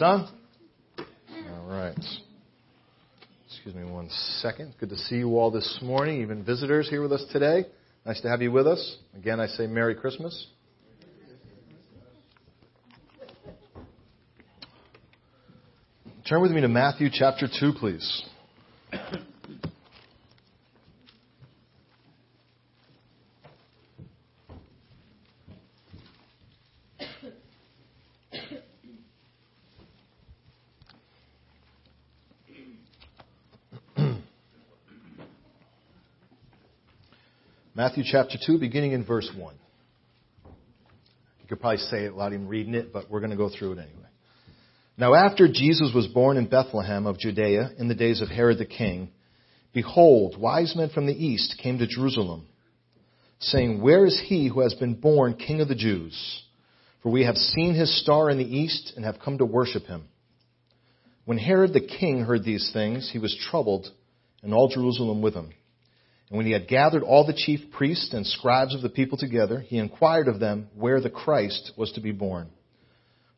son? All right. Excuse me one second. Good to see you all this morning, even visitors here with us today. Nice to have you with us. Again, I say Merry Christmas. Turn with me to Matthew chapter 2, please. Matthew chapter 2, beginning in verse 1. You could probably say it without even reading it, but we're going to go through it anyway. Now, after Jesus was born in Bethlehem of Judea in the days of Herod the king, behold, wise men from the east came to Jerusalem, saying, Where is he who has been born king of the Jews? For we have seen his star in the east and have come to worship him. When Herod the king heard these things, he was troubled, and all Jerusalem with him. And when he had gathered all the chief priests and scribes of the people together, he inquired of them where the Christ was to be born.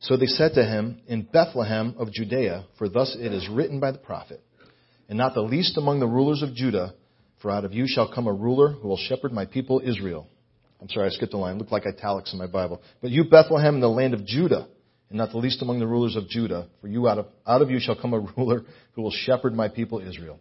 So they said to him, In Bethlehem of Judea, for thus it is written by the prophet, And not the least among the rulers of Judah, for out of you shall come a ruler who will shepherd my people Israel. I'm sorry, I skipped a line. It looked like italics in my Bible. But you, Bethlehem, in the land of Judah, and not the least among the rulers of Judah, for you out of, out of you shall come a ruler who will shepherd my people Israel.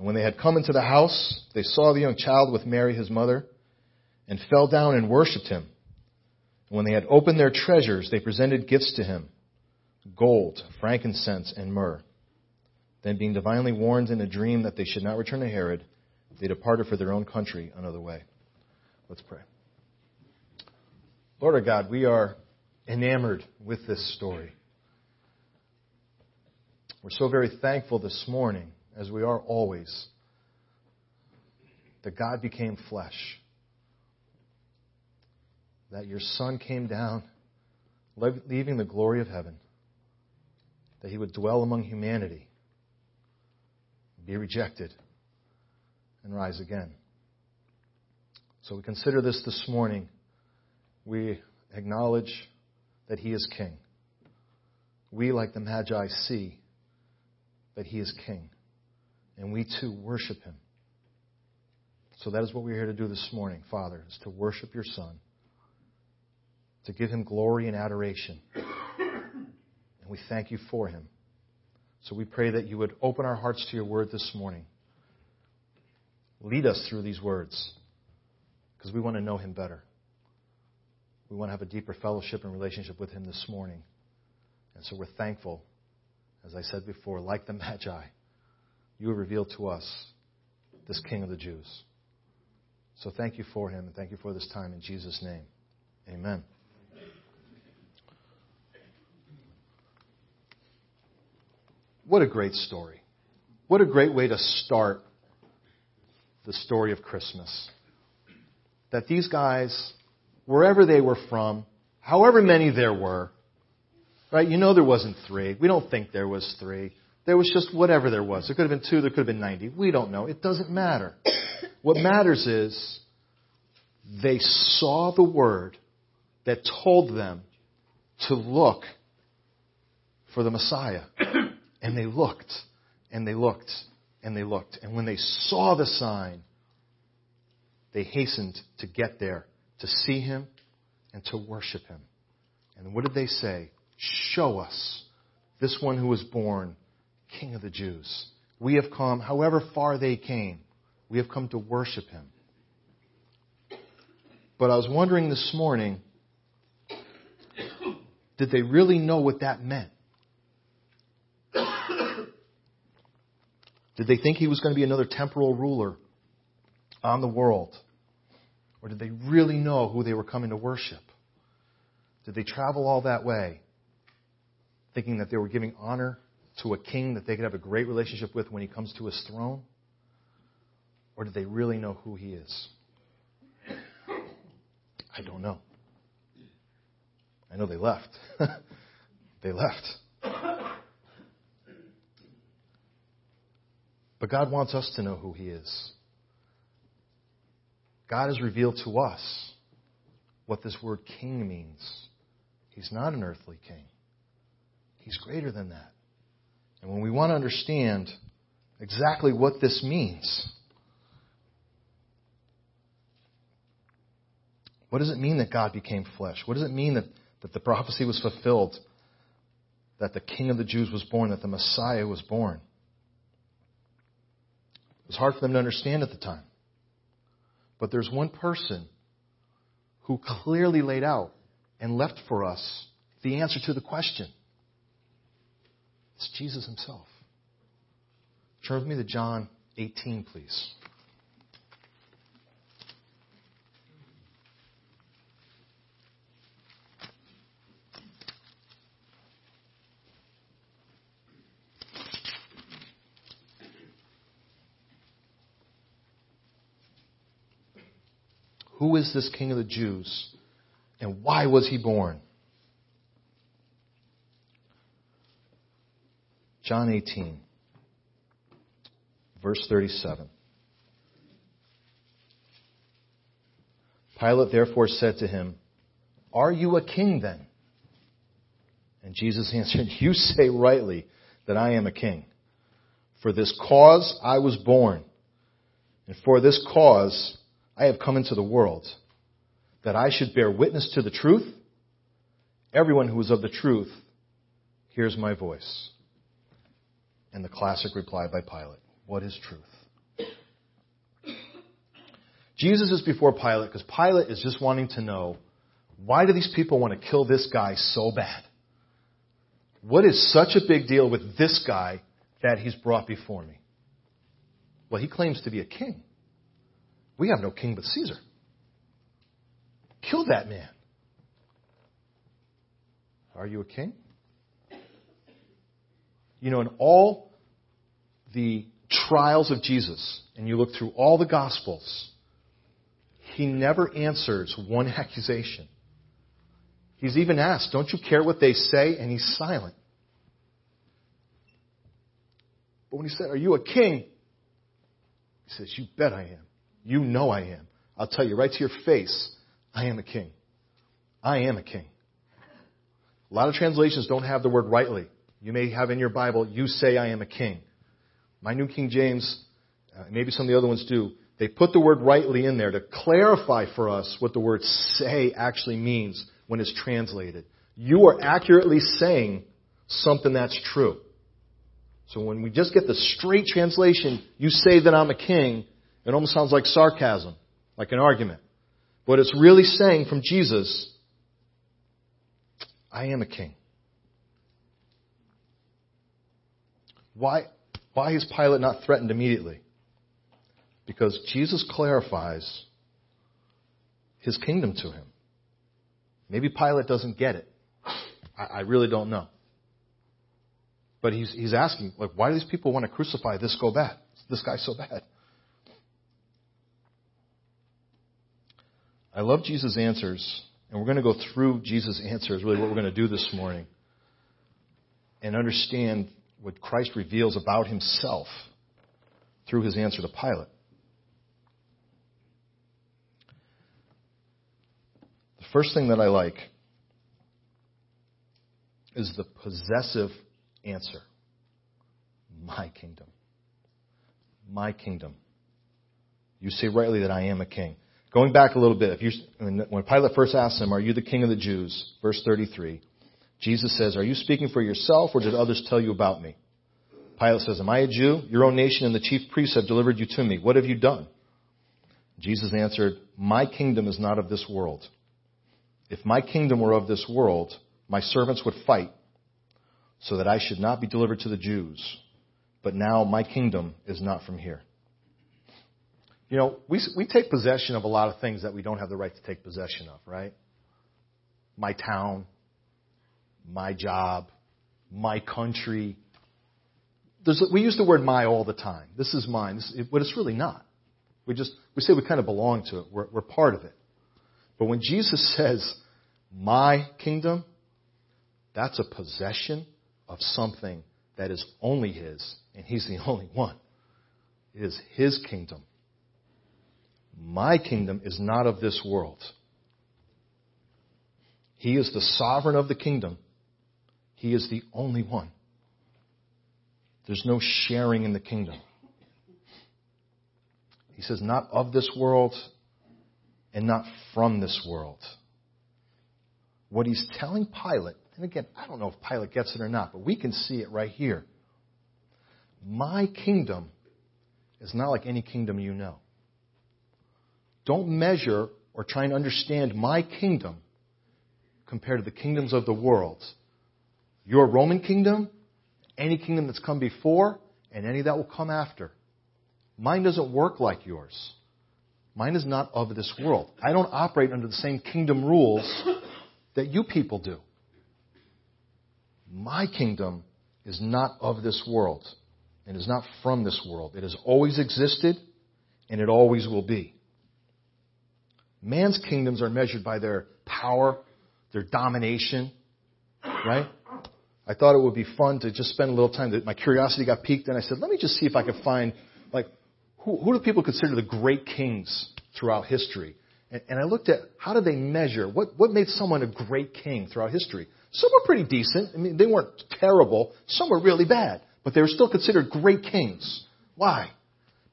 And when they had come into the house, they saw the young child with Mary his mother, and fell down and worshipped him. And when they had opened their treasures, they presented gifts to him gold, frankincense, and myrrh. Then, being divinely warned in a dream that they should not return to Herod, they departed for their own country another way. Let's pray. Lord our God, we are enamored with this story. We're so very thankful this morning as we are always, that God became flesh. That your Son came down, leaving the glory of heaven. That he would dwell among humanity, be rejected, and rise again. So we consider this this morning. We acknowledge that he is king. We, like the Magi, see that he is king and we too worship him. So that is what we're here to do this morning, Father, is to worship your Son, to give him glory and adoration. And we thank you for him. So we pray that you would open our hearts to your word this morning. Lead us through these words because we want to know him better. We want to have a deeper fellowship and relationship with him this morning. And so we're thankful, as I said before, like the Magi you have revealed to us this King of the Jews. So thank you for him and thank you for this time in Jesus' name. Amen. What a great story. What a great way to start the story of Christmas. That these guys, wherever they were from, however many there were, right? You know there wasn't three. We don't think there was three. There was just whatever there was. There could have been two, there could have been 90. We don't know. It doesn't matter. What matters is they saw the word that told them to look for the Messiah. And they looked, and they looked, and they looked. And when they saw the sign, they hastened to get there, to see him, and to worship him. And what did they say? Show us this one who was born King of the Jews. We have come, however far they came, we have come to worship him. But I was wondering this morning, did they really know what that meant? Did they think he was going to be another temporal ruler on the world? Or did they really know who they were coming to worship? Did they travel all that way thinking that they were giving honor to a king that they could have a great relationship with when he comes to his throne? Or did they really know who he is? I don't know. I know they left. they left. But God wants us to know who He is. God has revealed to us what this word king means. He's not an earthly king, He's greater than that. And when we want to understand exactly what this means, what does it mean that God became flesh? What does it mean that, that the prophecy was fulfilled? That the King of the Jews was born, that the Messiah was born? It was hard for them to understand at the time. But there's one person who clearly laid out and left for us the answer to the question. It's Jesus himself. Turn with me to John 18, please. Who is this King of the Jews? And why was he born? John 18, verse 37. Pilate therefore said to him, Are you a king then? And Jesus answered, You say rightly that I am a king. For this cause I was born, and for this cause I have come into the world, that I should bear witness to the truth. Everyone who is of the truth hears my voice. And the classic reply by Pilate What is truth? Jesus is before Pilate because Pilate is just wanting to know why do these people want to kill this guy so bad? What is such a big deal with this guy that he's brought before me? Well, he claims to be a king. We have no king but Caesar. Kill that man. Are you a king? You know, in all the trials of Jesus, and you look through all the Gospels, he never answers one accusation. He's even asked, Don't you care what they say? And he's silent. But when he said, Are you a king? He says, You bet I am. You know I am. I'll tell you right to your face, I am a king. I am a king. A lot of translations don't have the word rightly. You may have in your Bible, you say I am a king. My New King James, uh, maybe some of the other ones do, they put the word rightly in there to clarify for us what the word say actually means when it's translated. You are accurately saying something that's true. So when we just get the straight translation, you say that I'm a king, it almost sounds like sarcasm, like an argument. But it's really saying from Jesus, I am a king. Why, why is Pilate not threatened immediately? Because Jesus clarifies his kingdom to him. Maybe Pilate doesn't get it. I, I really don't know. But he's, he's asking, like, why do these people want to crucify this go bad? This guy so bad? I love Jesus' answers, and we're going to go through Jesus' answers, really what we're going to do this morning, and understand what Christ reveals about himself through his answer to Pilate. The first thing that I like is the possessive answer My kingdom. My kingdom. You say rightly that I am a king. Going back a little bit, if you, when Pilate first asked him, Are you the king of the Jews? Verse 33, Jesus says, Are you speaking for yourself or did others tell you about me? Pilate says, Am I a Jew? Your own nation and the chief priests have delivered you to me. What have you done? Jesus answered, My kingdom is not of this world. If my kingdom were of this world, my servants would fight so that I should not be delivered to the Jews. But now my kingdom is not from here. You know, we, we take possession of a lot of things that we don't have the right to take possession of, right? My town, my job, my country. There's, we use the word my all the time. This is mine, this, but it's really not. We just we say we kind of belong to it. We're, we're part of it. But when Jesus says, "My kingdom," that's a possession of something that is only His, and He's the only one. It is His kingdom. My kingdom is not of this world. He is the sovereign of the kingdom. He is the only one. There's no sharing in the kingdom. He says, not of this world and not from this world. What he's telling Pilate, and again, I don't know if Pilate gets it or not, but we can see it right here. My kingdom is not like any kingdom you know. Don't measure or try and understand my kingdom compared to the kingdoms of the world. Your Roman kingdom, any kingdom that's come before, and any that will come after. Mine doesn't work like yours. Mine is not of this world. I don't operate under the same kingdom rules that you people do. My kingdom is not of this world and is not from this world. It has always existed and it always will be. Man's kingdoms are measured by their power, their domination, right? I thought it would be fun to just spend a little time. That my curiosity got piqued, and I said, let me just see if I can find, like, who, who do people consider the great kings throughout history? And, and I looked at how do they measure? What, what made someone a great king throughout history? Some were pretty decent. I mean, they weren't terrible. Some were really bad. But they were still considered great kings. Why?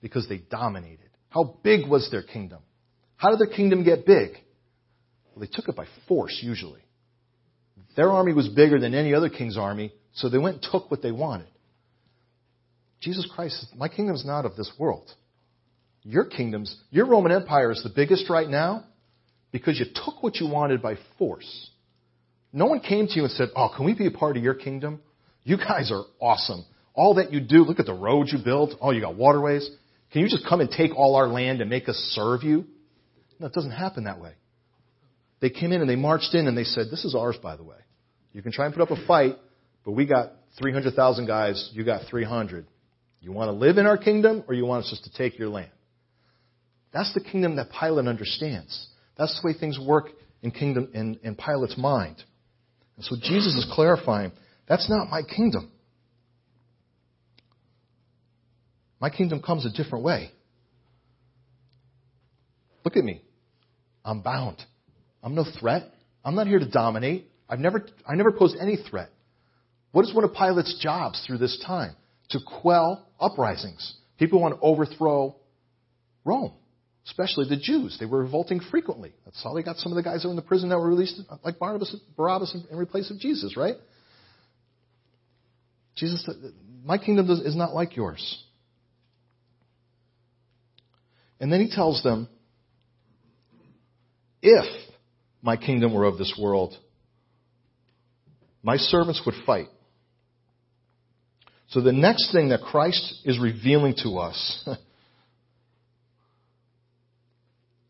Because they dominated. How big was their kingdom? How did their kingdom get big? Well, they took it by force, usually. Their army was bigger than any other king's army, so they went and took what they wanted. Jesus Christ, my kingdom is not of this world. Your kingdoms, your Roman Empire is the biggest right now because you took what you wanted by force. No one came to you and said, Oh, can we be a part of your kingdom? You guys are awesome. All that you do, look at the roads you built. Oh, you got waterways. Can you just come and take all our land and make us serve you? No, it doesn't happen that way. They came in and they marched in and they said, This is ours, by the way. You can try and put up a fight, but we got 300,000 guys, you got 300. You want to live in our kingdom or you want us just to take your land? That's the kingdom that Pilate understands. That's the way things work in kingdom in, in Pilate's mind. And so Jesus is clarifying, that's not my kingdom. My kingdom comes a different way. Look at me. I'm bound. I'm no threat. I'm not here to dominate. I've never, I never posed any threat. What is one of Pilate's jobs through this time? To quell uprisings. People want to overthrow Rome, especially the Jews. They were revolting frequently. That's how they got some of the guys that were in the prison that were released, like Barnabas, Barabbas, in replace of Jesus, right? Jesus, said, my kingdom is not like yours. And then he tells them, if my kingdom were of this world, my servants would fight. So the next thing that Christ is revealing to us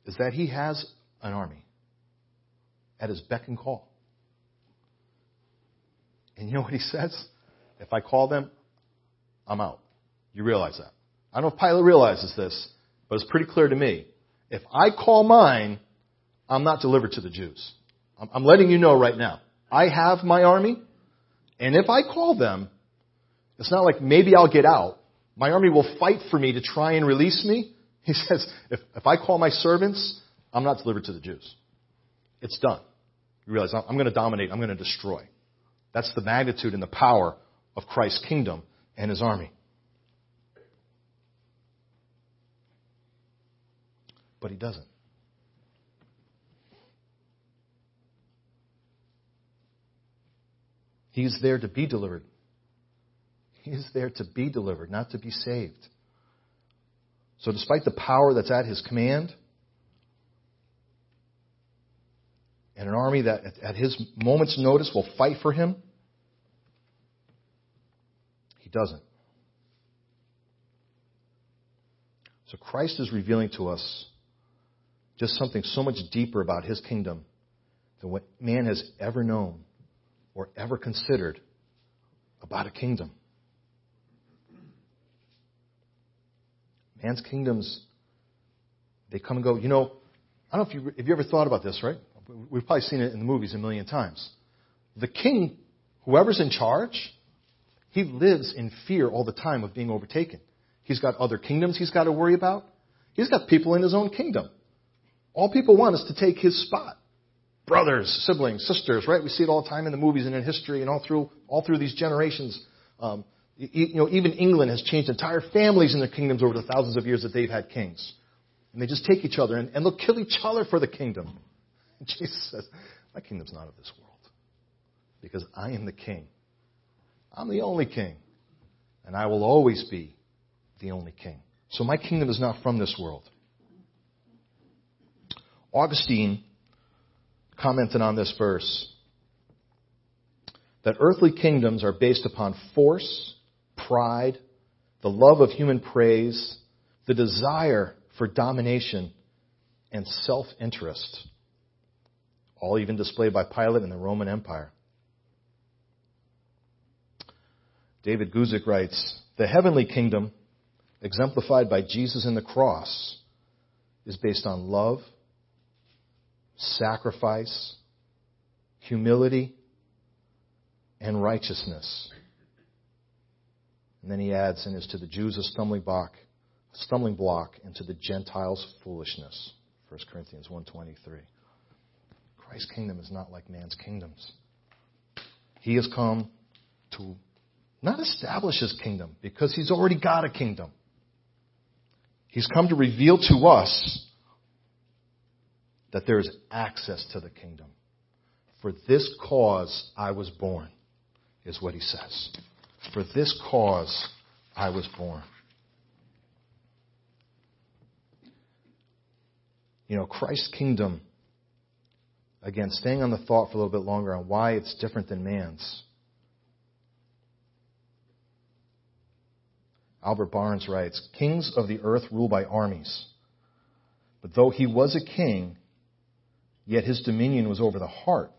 is that he has an army at his beck and call. And you know what he says? If I call them, I'm out. You realize that. I don't know if Pilate realizes this, but it's pretty clear to me. If I call mine, I'm not delivered to the Jews. I'm letting you know right now. I have my army, and if I call them, it's not like maybe I'll get out. My army will fight for me to try and release me. He says, if, if I call my servants, I'm not delivered to the Jews. It's done. You realize I'm going to dominate, I'm going to destroy. That's the magnitude and the power of Christ's kingdom and his army. But he doesn't. He's there to be delivered. He is there to be delivered, not to be saved. So, despite the power that's at his command, and an army that at his moment's notice will fight for him, he doesn't. So, Christ is revealing to us just something so much deeper about his kingdom than what man has ever known or ever considered about a kingdom. Man's kingdoms, they come and go. You know, I don't know if you, have you ever thought about this, right? We've probably seen it in the movies a million times. The king, whoever's in charge, he lives in fear all the time of being overtaken. He's got other kingdoms he's got to worry about. He's got people in his own kingdom. All people want is to take his spot. Brothers, siblings, sisters, right? We see it all the time in the movies and in history and all through, all through these generations. Um, you know, even England has changed entire families in their kingdoms over the thousands of years that they've had kings. And they just take each other and, and they'll kill each other for the kingdom. And Jesus says, My kingdom's not of this world. Because I am the king. I'm the only king. And I will always be the only king. So my kingdom is not from this world. Augustine commented on this verse that earthly kingdoms are based upon force, pride, the love of human praise, the desire for domination, and self interest, all even displayed by Pilate in the Roman Empire. David Guzik writes The heavenly kingdom, exemplified by Jesus in the cross, is based on love, sacrifice, humility, and righteousness. And then he adds, and is to the Jews a stumbling block, stumbling block, and to the Gentiles foolishness. 1 Corinthians 1.23. Christ's kingdom is not like man's kingdoms. He has come to not establish his kingdom, because he's already got a kingdom. He's come to reveal to us that there is access to the kingdom. For this cause I was born, is what he says. For this cause I was born. You know, Christ's kingdom, again, staying on the thought for a little bit longer on why it's different than man's. Albert Barnes writes Kings of the earth rule by armies. But though he was a king, Yet his dominion was over the heart,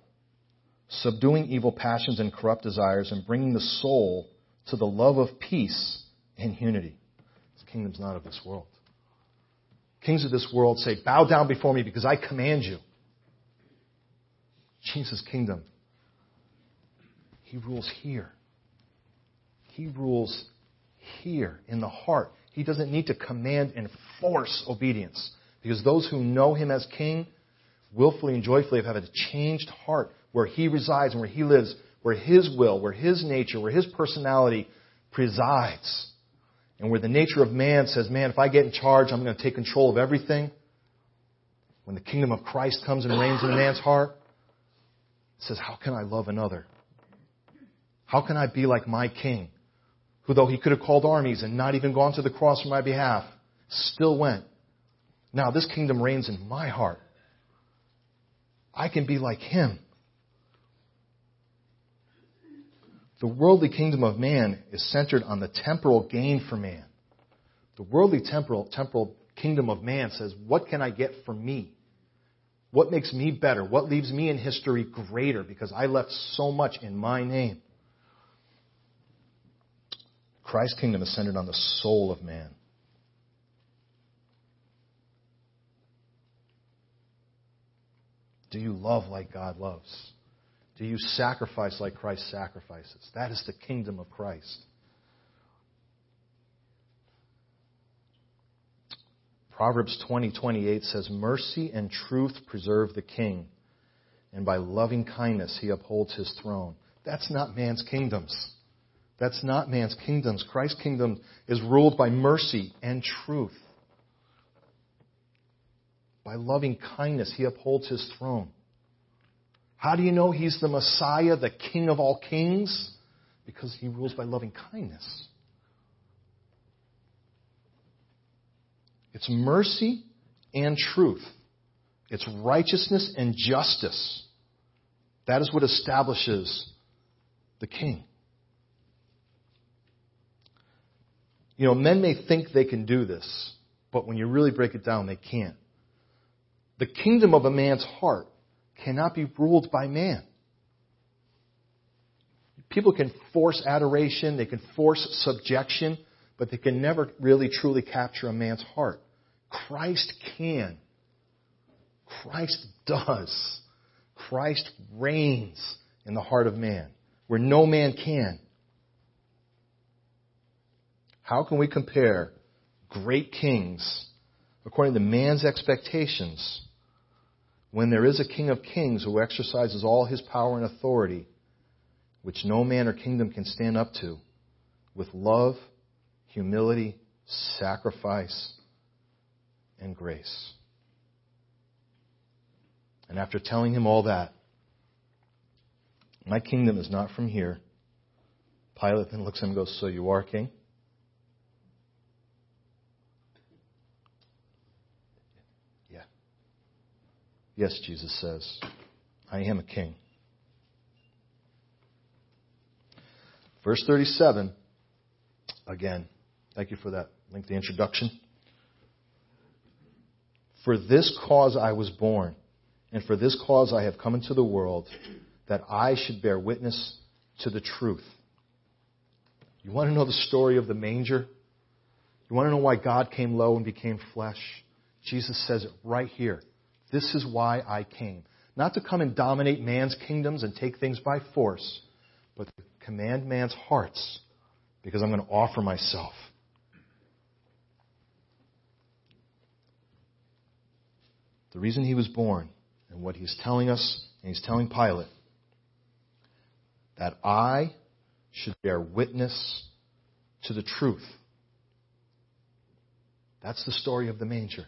subduing evil passions and corrupt desires and bringing the soul to the love of peace and unity. This kingdom's not of this world. Kings of this world say, Bow down before me because I command you. Jesus' kingdom, he rules here. He rules here in the heart. He doesn't need to command and force obedience because those who know him as king willfully and joyfully of having a changed heart where He resides and where He lives, where His will, where His nature, where His personality presides. And where the nature of man says, man, if I get in charge, I'm going to take control of everything. When the kingdom of Christ comes and reigns in a man's heart, it says, how can I love another? How can I be like my king, who though he could have called armies and not even gone to the cross for my behalf, still went? Now this kingdom reigns in my heart. I can be like him. The worldly kingdom of man is centered on the temporal gain for man. The worldly temporal, temporal kingdom of man says, What can I get for me? What makes me better? What leaves me in history greater? Because I left so much in my name. Christ's kingdom is centered on the soul of man. Do you love like God loves? Do you sacrifice like Christ sacrifices? That is the kingdom of Christ. Proverbs 20:28 says, "Mercy and truth preserve the king, and by loving kindness he upholds his throne." That's not man's kingdoms. That's not man's kingdoms. Christ's kingdom is ruled by mercy and truth. By loving kindness, he upholds his throne. How do you know he's the Messiah, the King of all kings? Because he rules by loving kindness. It's mercy and truth. It's righteousness and justice. That is what establishes the king. You know, men may think they can do this, but when you really break it down, they can't. The kingdom of a man's heart cannot be ruled by man. People can force adoration, they can force subjection, but they can never really truly capture a man's heart. Christ can. Christ does. Christ reigns in the heart of man, where no man can. How can we compare great kings according to man's expectations when there is a King of kings who exercises all his power and authority, which no man or kingdom can stand up to, with love, humility, sacrifice, and grace? And after telling him all that, my kingdom is not from here. Pilate then looks at him and goes, So you are king? Yes, Jesus says, I am a king. Verse 37, again, thank you for that lengthy introduction. For this cause I was born and for this cause I have come into the world, that I should bear witness to the truth. You want to know the story of the manger? You want to know why God came low and became flesh? Jesus says it right here. This is why I came. Not to come and dominate man's kingdoms and take things by force, but to command man's hearts because I'm going to offer myself. The reason he was born and what he's telling us, and he's telling Pilate, that I should bear witness to the truth. That's the story of the manger.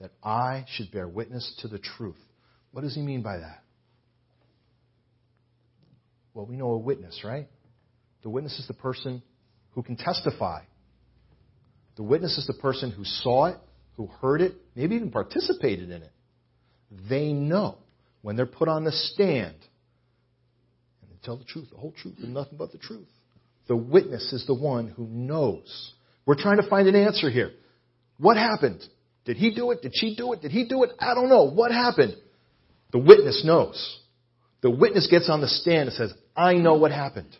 That I should bear witness to the truth. What does he mean by that? Well, we know a witness, right? The witness is the person who can testify. The witness is the person who saw it, who heard it, maybe even participated in it. They know when they're put on the stand and they tell the truth, the whole truth, and nothing but the truth. The witness is the one who knows. We're trying to find an answer here. What happened? Did he do it? Did she do it? Did he do it? I don't know. What happened? The witness knows. The witness gets on the stand and says, I know what happened.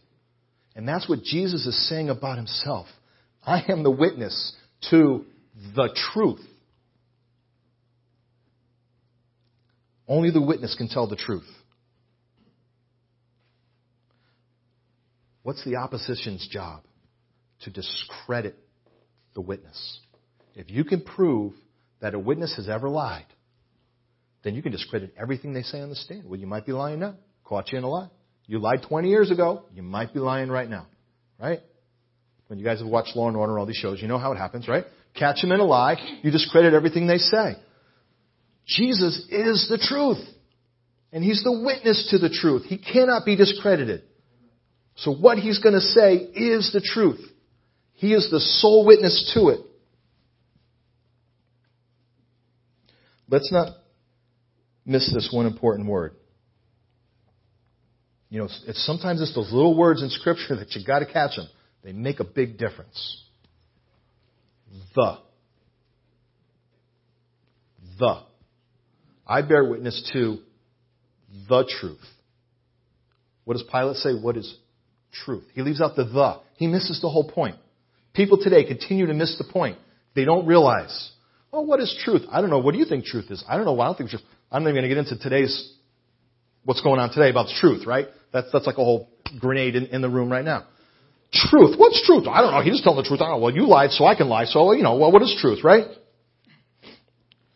And that's what Jesus is saying about himself. I am the witness to the truth. Only the witness can tell the truth. What's the opposition's job? To discredit the witness. If you can prove that a witness has ever lied, then you can discredit everything they say on the stand. Well, you might be lying now. Caught you in a lie. You lied 20 years ago. You might be lying right now. Right? When you guys have watched Law and Order, all these shows, you know how it happens, right? Catch them in a lie. You discredit everything they say. Jesus is the truth. And he's the witness to the truth. He cannot be discredited. So what he's going to say is the truth. He is the sole witness to it. Let's not miss this one important word. You know, it's sometimes it's those little words in Scripture that you got to catch them. They make a big difference. The. The. I bear witness to the truth. What does Pilate say? What is truth? He leaves out the the. He misses the whole point. People today continue to miss the point. They don't realize, oh, what is truth? I don't know. What do you think truth is? I don't know. I don't think truth. I'm not even going to get into today's, what's going on today about truth, right? That's, that's like a whole grenade in, in the room right now. Truth. What's truth? I don't know. He just telling the truth. I don't know. Well, you lied, so I can lie. So, you know, well, what is truth, right?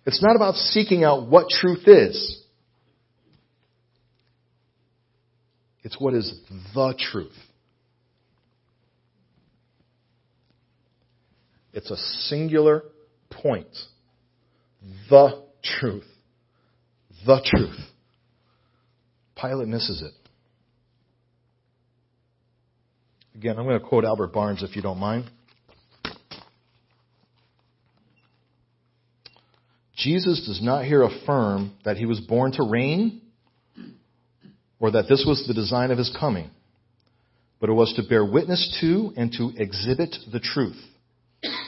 It's not about seeking out what truth is. It's what is the truth. It's a singular point. The truth. The truth. Pilate misses it. Again, I'm going to quote Albert Barnes if you don't mind. Jesus does not here affirm that he was born to reign or that this was the design of his coming, but it was to bear witness to and to exhibit the truth.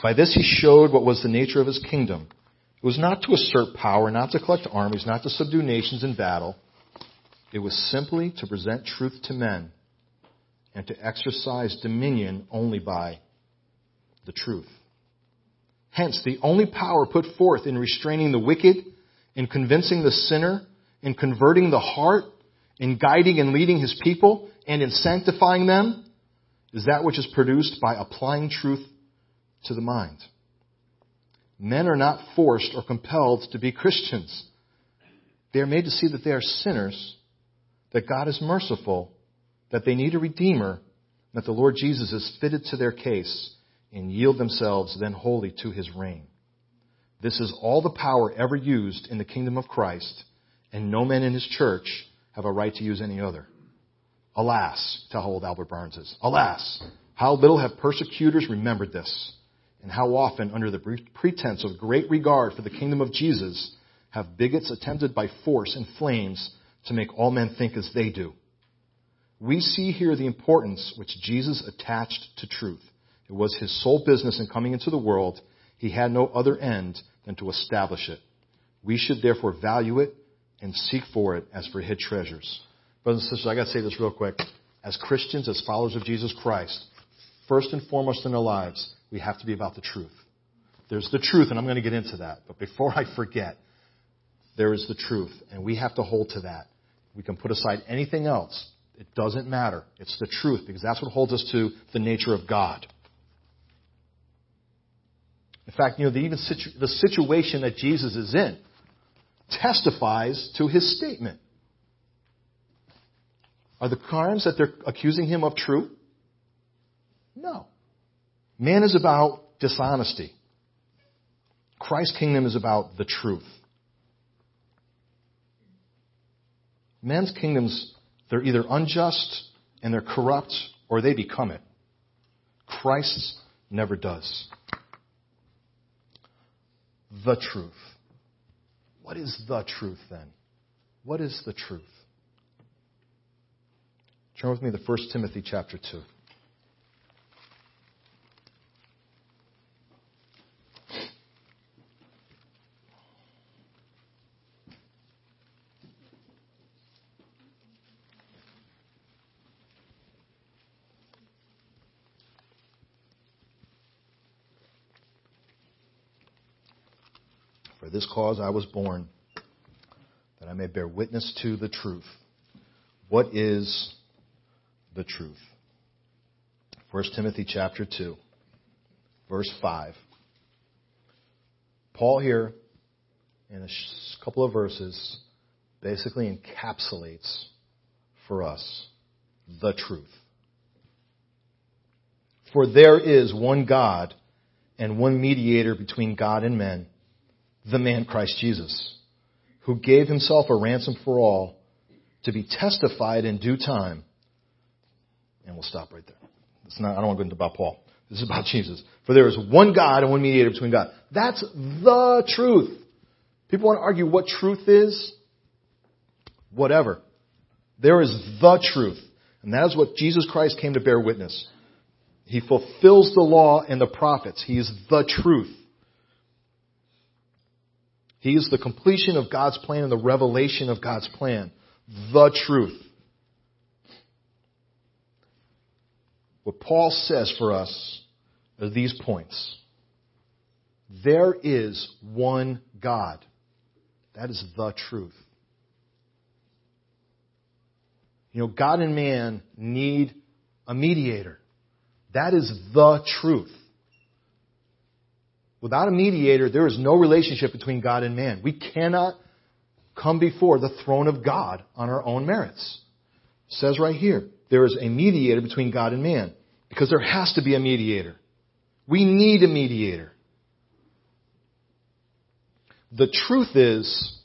By this he showed what was the nature of his kingdom. It was not to assert power, not to collect armies, not to subdue nations in battle. It was simply to present truth to men and to exercise dominion only by the truth. Hence, the only power put forth in restraining the wicked, in convincing the sinner, in converting the heart, in guiding and leading his people, and in sanctifying them, is that which is produced by applying truth to the mind. Men are not forced or compelled to be Christians. They are made to see that they are sinners, that God is merciful, that they need a Redeemer, that the Lord Jesus is fitted to their case, and yield themselves then wholly to his reign. This is all the power ever used in the kingdom of Christ, and no man in his church have a right to use any other. Alas, tell how old Albert Barnes is. Alas, how little have persecutors remembered this, and how often, under the pretense of great regard for the kingdom of Jesus, have bigots attempted by force and flames to make all men think as they do. We see here the importance which Jesus attached to truth. It was his sole business in coming into the world. He had no other end than to establish it. We should therefore value it and seek for it as for hid treasures. Brothers and sisters, I gotta say this real quick. As Christians, as followers of Jesus Christ, first and foremost in our lives, we have to be about the truth. There's the truth, and I'm going to get into that. But before I forget, there is the truth, and we have to hold to that. We can put aside anything else. It doesn't matter. It's the truth, because that's what holds us to the nature of God. In fact, you know, the, even situ- the situation that Jesus is in testifies to his statement. Are the crimes that they're accusing him of true? No. Man is about dishonesty. Christ's kingdom is about the truth. Men's kingdoms, they're either unjust and they're corrupt or they become it. Christ's never does the truth. What is the truth then? What is the truth? Turn with me to 1 Timothy chapter 2. This cause I was born, that I may bear witness to the truth. What is the truth? 1 Timothy chapter 2, verse 5. Paul here, in a couple of verses, basically encapsulates for us the truth. For there is one God and one mediator between God and men the man Christ Jesus, who gave himself a ransom for all to be testified in due time. And we'll stop right there. It's not, I don't want to go into about Paul. This is about Jesus. For there is one God and one mediator between God. That's the truth. People want to argue what truth is. Whatever. There is the truth. And that is what Jesus Christ came to bear witness. He fulfills the law and the prophets. He is the truth. He is the completion of God's plan and the revelation of God's plan. The truth. What Paul says for us are these points. There is one God. That is the truth. You know, God and man need a mediator. That is the truth. Without a mediator, there is no relationship between God and man. We cannot come before the throne of God on our own merits. It says right here, there is a mediator between God and man. Because there has to be a mediator. We need a mediator. The truth is,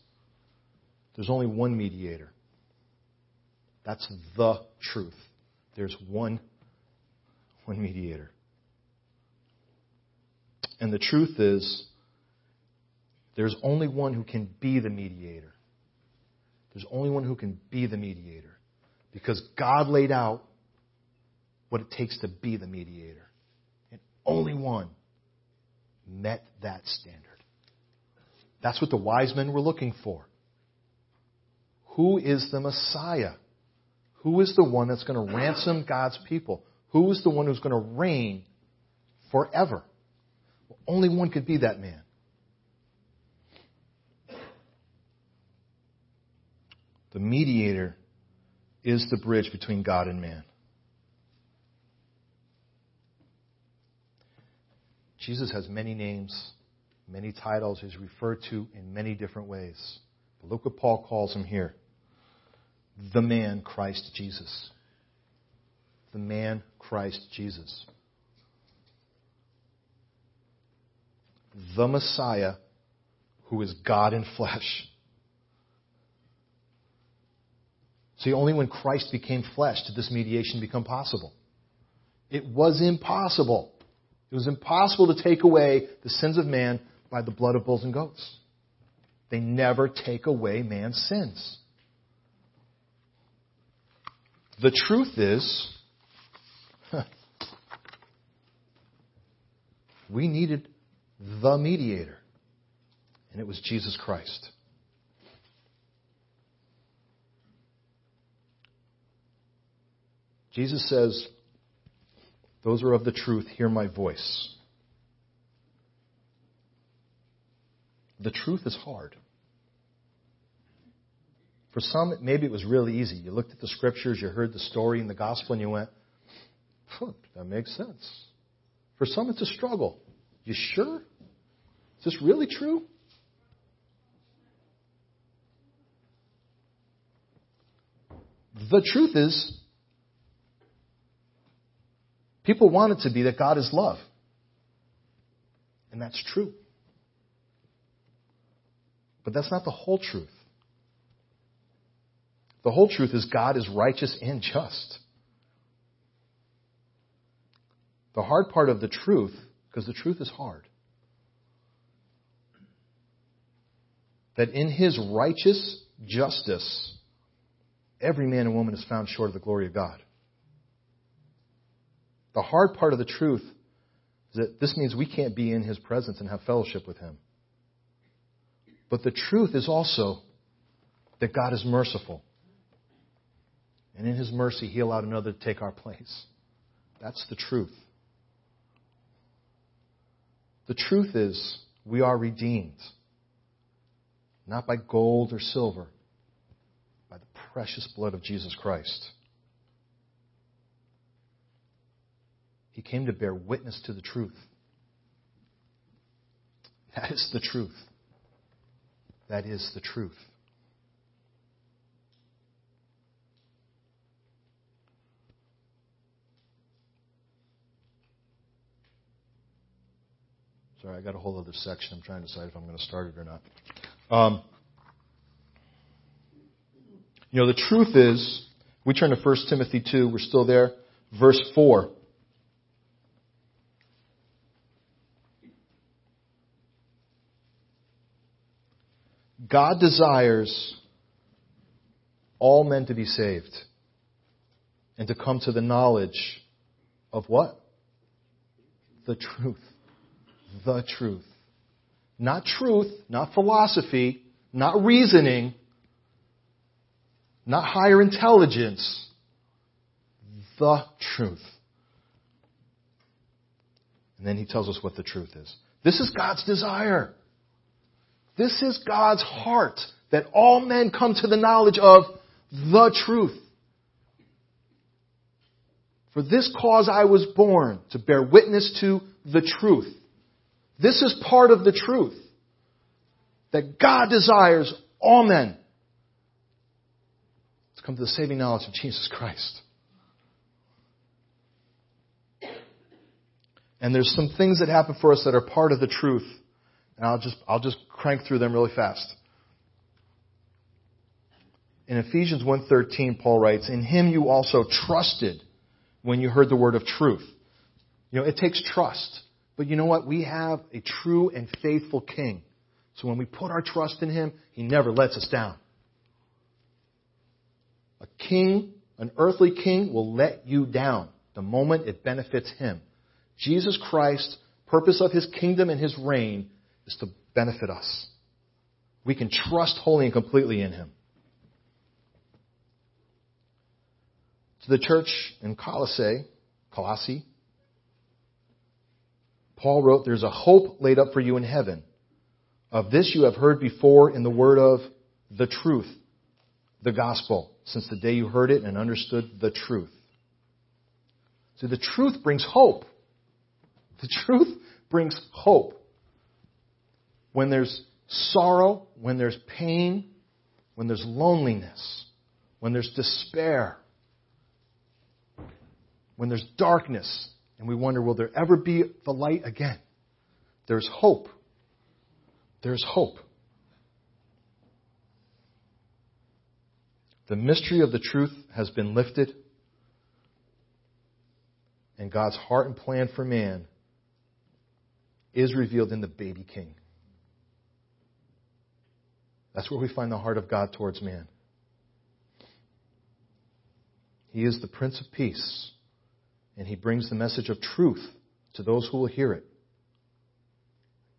there's only one mediator. That's the truth. There's one, one mediator. And the truth is, there's only one who can be the mediator. There's only one who can be the mediator. Because God laid out what it takes to be the mediator. And only one met that standard. That's what the wise men were looking for. Who is the Messiah? Who is the one that's going to ransom God's people? Who is the one who's going to reign forever? Only one could be that man. The mediator is the bridge between God and man. Jesus has many names, many titles. He's referred to in many different ways. But look what Paul calls him here the man Christ Jesus. The man Christ Jesus. The Messiah who is God in flesh. See, only when Christ became flesh did this mediation become possible. It was impossible. It was impossible to take away the sins of man by the blood of bulls and goats. They never take away man's sins. The truth is, we needed the mediator, and it was Jesus Christ. Jesus says, Those are of the truth, hear my voice. The truth is hard. For some, maybe it was really easy. You looked at the scriptures, you heard the story in the gospel, and you went, that makes sense. For some, it's a struggle. You sure? Is this really true? The truth is, people want it to be that God is love. And that's true. But that's not the whole truth. The whole truth is God is righteous and just. The hard part of the truth, because the truth is hard, that in his righteous justice, every man and woman is found short of the glory of God. The hard part of the truth is that this means we can't be in his presence and have fellowship with him. But the truth is also that God is merciful. And in his mercy, he allowed another to take our place. That's the truth. The truth is, we are redeemed. Not by gold or silver, by the precious blood of Jesus Christ. He came to bear witness to the truth. That is the truth. That is the truth. Sorry, I got a whole other section. I'm trying to decide if I'm going to start it or not. Um, you know, the truth is, we turn to 1 Timothy 2. We're still there. Verse 4. God desires all men to be saved and to come to the knowledge of what? The truth the truth. Not truth, not philosophy, not reasoning, not higher intelligence. The truth. And then he tells us what the truth is. This is God's desire. This is God's heart that all men come to the knowledge of the truth. For this cause I was born, to bear witness to the truth. This is part of the truth that God desires all men to come to the saving knowledge of Jesus Christ. And there's some things that happen for us that are part of the truth. And I'll just, I'll just crank through them really fast. In Ephesians 1.13, Paul writes, In him you also trusted when you heard the word of truth. You know, it takes trust. But you know what? We have a true and faithful king. So when we put our trust in him, he never lets us down. A king, an earthly king, will let you down the moment it benefits him. Jesus Christ, purpose of his kingdom and his reign is to benefit us. We can trust wholly and completely in him. To the church in Colossae, Colossae, Paul wrote, There's a hope laid up for you in heaven. Of this you have heard before in the word of the truth, the gospel, since the day you heard it and understood the truth. So the truth brings hope. The truth brings hope. When there's sorrow, when there's pain, when there's loneliness, when there's despair, when there's darkness, and we wonder, will there ever be the light again? There's hope. There's hope. The mystery of the truth has been lifted, and God's heart and plan for man is revealed in the baby king. That's where we find the heart of God towards man. He is the Prince of Peace, and he brings the message of truth to those who will hear it.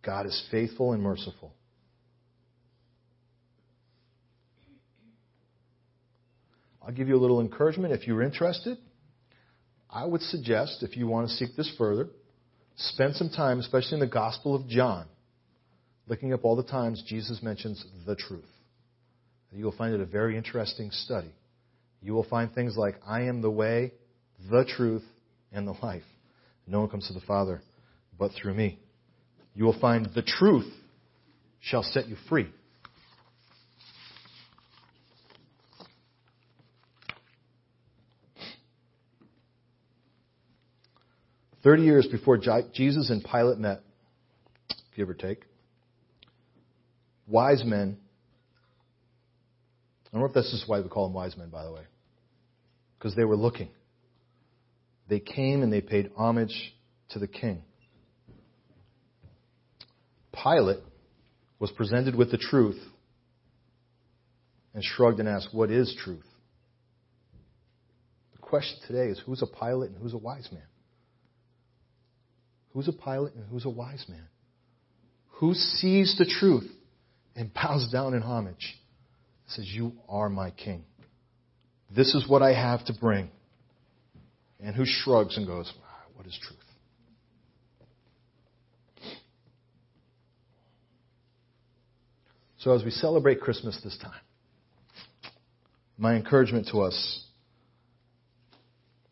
God is faithful and merciful. I'll give you a little encouragement if you're interested. I would suggest, if you want to seek this further, spend some time, especially in the Gospel of John, looking up all the times Jesus mentions the truth. You will find it a very interesting study. You will find things like, I am the way, the truth, and the life. No one comes to the Father but through me. You will find the truth shall set you free. Thirty years before Jesus and Pilate met, give or take, wise men, I don't know if this is why we call them wise men, by the way, because they were looking. They came and they paid homage to the king. Pilate was presented with the truth and shrugged and asked, What is truth? The question today is who's a Pilate and who's a wise man? Who's a Pilate and who's a wise man? Who sees the truth and bows down in homage? Says, You are my king. This is what I have to bring. And who shrugs and goes, ah, What is truth? So as we celebrate Christmas this time, my encouragement to us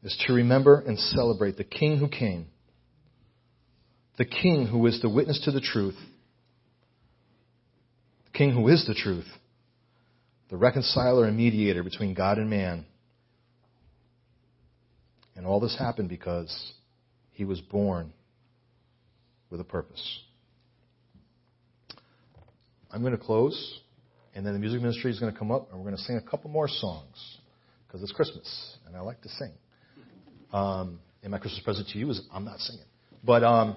is to remember and celebrate the King who came the King who is the witness to the truth, the King who is the truth, the reconciler and mediator between God and man. And all this happened because he was born with a purpose. I'm going to close, and then the music ministry is going to come up, and we're going to sing a couple more songs because it's Christmas, and I like to sing. Um, and my Christmas present to you is I'm not singing. But um,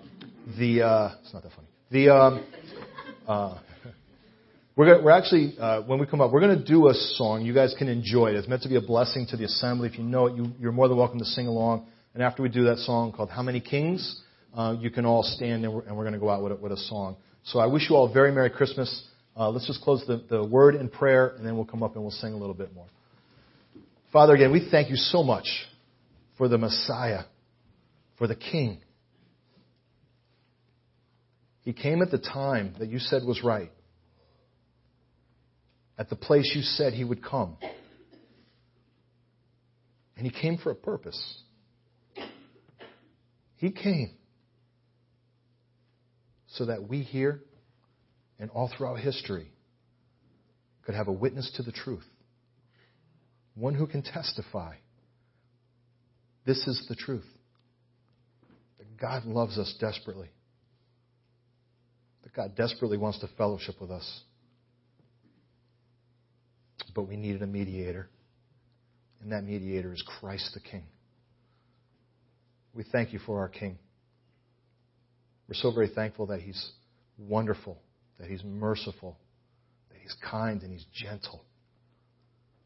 the uh, it's not that funny. The um, uh, we're we're actually uh, when we come up, we're going to do a song. You guys can enjoy it. It's meant to be a blessing to the assembly. If you know it, you, you're more than welcome to sing along. And after we do that song called "How Many Kings," uh, you can all stand and we're, we're going to go out with a, with a song. So I wish you all a very merry Christmas. Uh, let's just close the, the word in prayer, and then we'll come up and we'll sing a little bit more. Father, again, we thank you so much for the Messiah, for the King he came at the time that you said was right, at the place you said he would come. And he came for a purpose. He came so that we here and all throughout history could have a witness to the truth. One who can testify this is the truth. That God loves us desperately that God desperately wants to fellowship with us. But we needed a mediator. And that mediator is Christ the King. We thank you for our King. We're so very thankful that He's wonderful, that He's merciful, that He's kind and He's gentle.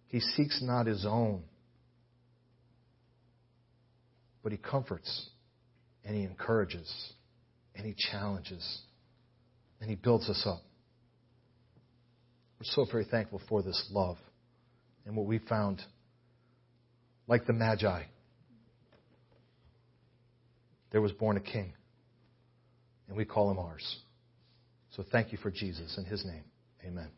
He seeks not His own, but He comforts and He encourages and He challenges and He builds us up. We're so very thankful for this love and what we found like the Magi. There was born a king, and we call him ours. So thank you for Jesus. In his name, amen.